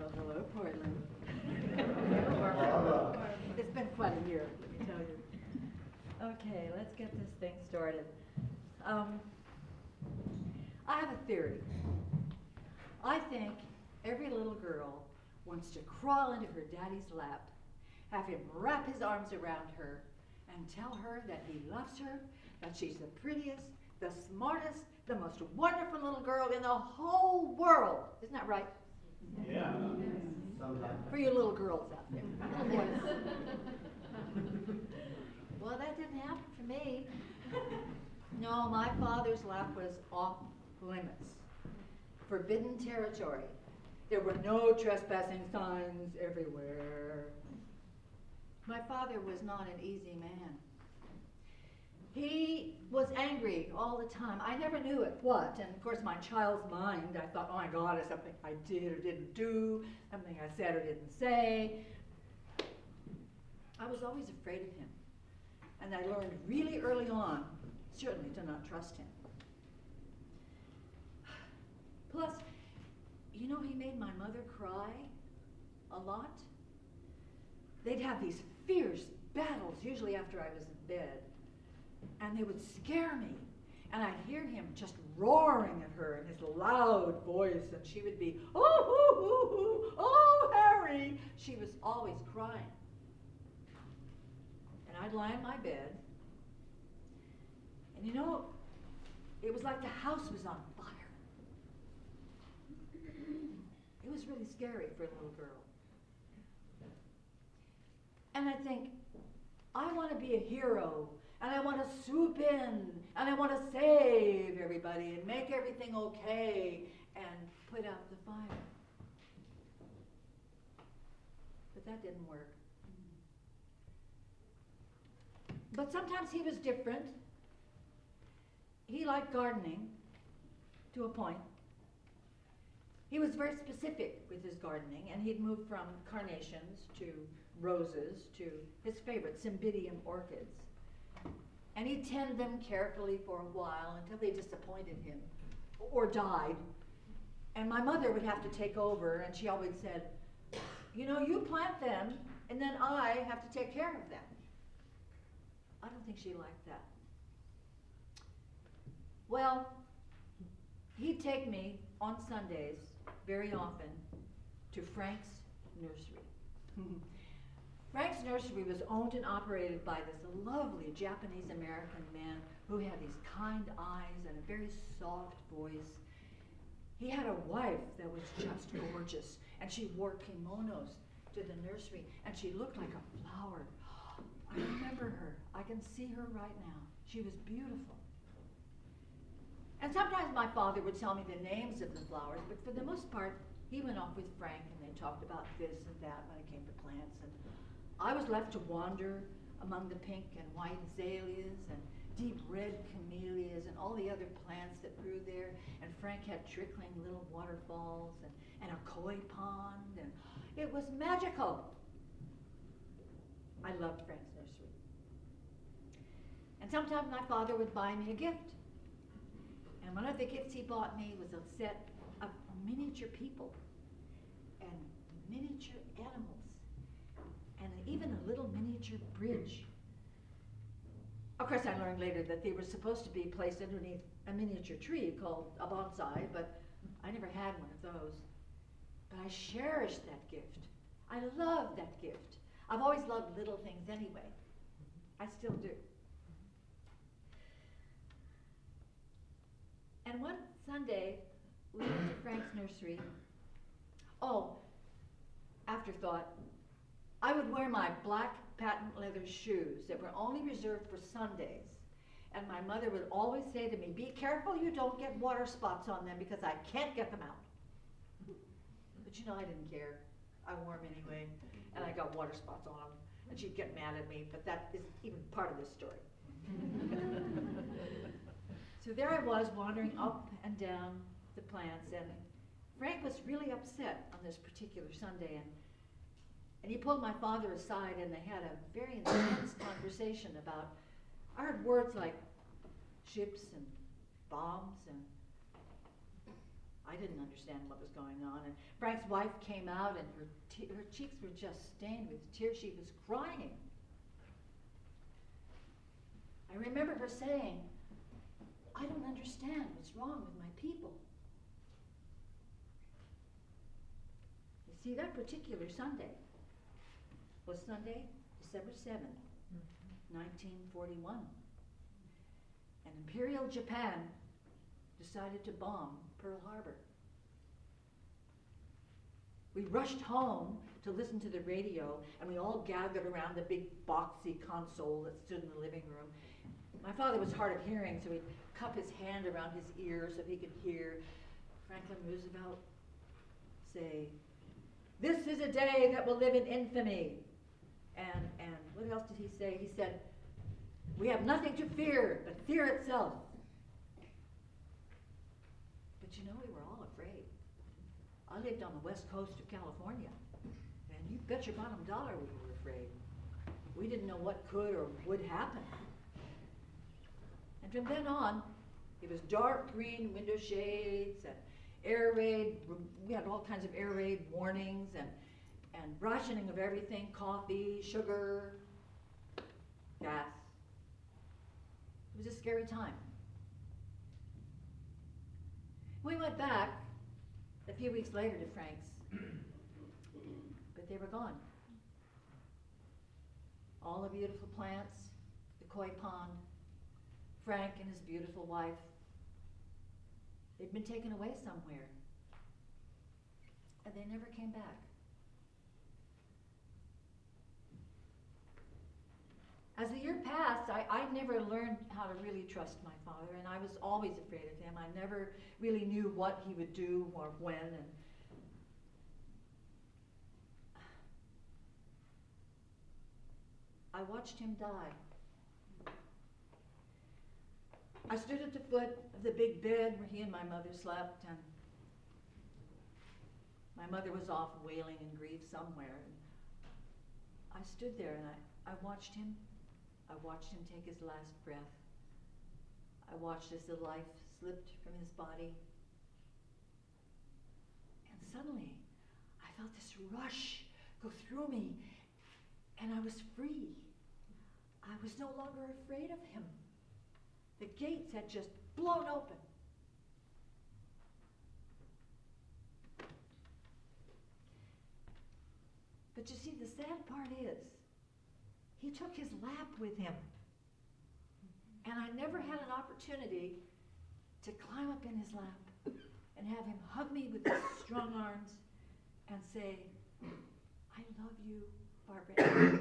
Well, hello, Portland. it's been quite a year, let me tell you. Okay, let's get this thing started. Um, I have a theory. I think every little girl wants to crawl into her daddy's lap, have him wrap his arms around her, and tell her that he loves her, that she's the prettiest, the smartest, the most wonderful little girl in the whole world. Isn't that right? Yeah. For you little girls out there. well, that didn't happen for me. No, my father's lap was off limits, forbidden territory. There were no trespassing signs everywhere. My father was not an easy man. He was angry all the time. I never knew it what. And of course, my child's mind, I thought, oh my God, it's something I did or didn't do, something I said or didn't say. I was always afraid of him. And I learned really early on, certainly, to not trust him. Plus, you know, he made my mother cry a lot. They'd have these fierce battles, usually after I was in bed and they would scare me. And I'd hear him just roaring at her in his loud voice, and she would be, oh, hoo, hoo, oh, Harry. She was always crying. And I'd lie in my bed, and you know, it was like the house was on fire. It was really scary for a little girl. And I think, I want to be a hero and I want to swoop in and I want to save everybody and make everything okay and put out the fire. But that didn't work. But sometimes he was different. He liked gardening to a point. He was very specific with his gardening, and he'd moved from carnations to roses to his favorite, cymbidium orchids. And he tended them carefully for a while until they disappointed him or died. And my mother would have to take over, and she always said, You know, you plant them, and then I have to take care of them. I don't think she liked that. Well, he'd take me on Sundays very often to Frank's nursery. Frank's nursery was owned and operated by this lovely Japanese American man who had these kind eyes and a very soft voice. He had a wife that was just gorgeous, and she wore kimonos to the nursery, and she looked like a flower. I remember her. I can see her right now. She was beautiful. And sometimes my father would tell me the names of the flowers, but for the most part, he went off with Frank and they talked about this and that when it came to plants and I was left to wander among the pink and white azaleas and deep red camellias and all the other plants that grew there. And Frank had trickling little waterfalls and, and a koi pond. And it was magical. I loved Frank's nursery. And sometimes my father would buy me a gift. And one of the gifts he bought me was a set of miniature people and miniature animals and even a little miniature bridge. Of course, I learned later that they were supposed to be placed underneath a miniature tree called a bonsai, but I never had one of those. But I cherished that gift. I love that gift. I've always loved little things anyway. I still do. And one Sunday, we went to Frank's nursery. Oh, afterthought, I would wear my black patent leather shoes that were only reserved for Sundays. And my mother would always say to me, Be careful you don't get water spots on them because I can't get them out. But you know, I didn't care. I wore them anyway, and I got water spots on them. And she'd get mad at me, but that is even part of this story. so there I was wandering up and down the plants, and Frank was really upset on this particular Sunday, and and he pulled my father aside and they had a very intense conversation about, I heard words like ships and bombs and I didn't understand what was going on. And Frank's wife came out, and her, te- her cheeks were just stained with tears. She was crying. I remember her saying, I don't understand what's wrong with my people. You see, that particular Sunday was Sunday, December 7th, 1941. Mm-hmm. And Imperial Japan decided to bomb Pearl Harbor. We rushed home to listen to the radio, and we all gathered around the big boxy console that stood in the living room. My father was hard of hearing, so he'd cup his hand around his ear so he could hear Franklin Roosevelt say, This is a day that will live in infamy. And, and what else did he say? He said, We have nothing to fear but fear itself. But you know, we were all afraid. I lived on the west coast of California, and you bet your bottom dollar we were afraid. We didn't know what could or would happen. And from then on, it was dark green window shades and air raid. We had all kinds of air raid warnings and, and rationing of everything coffee, sugar, gas. It was a scary time. We went back a few weeks later to Frank's, but they were gone. All the beautiful plants, the koi pond, Frank and his beautiful wife. They'd been taken away somewhere, and they never came back. As the year passed, I, I never learned how to really trust my father, and I was always afraid of him. I never really knew what he would do or when. And I watched him die. I stood at the foot of the big bed where he and my mother slept, and my mother was off wailing in grief somewhere. And I stood there and I, I watched him I watched him take his last breath. I watched as the life slipped from his body. And suddenly, I felt this rush go through me, and I was free. I was no longer afraid of him. The gates had just blown open. But you see, the sad part is, he took his lap with him. And I never had an opportunity to climb up in his lap and have him hug me with his strong arms and say, I love you, Barbara.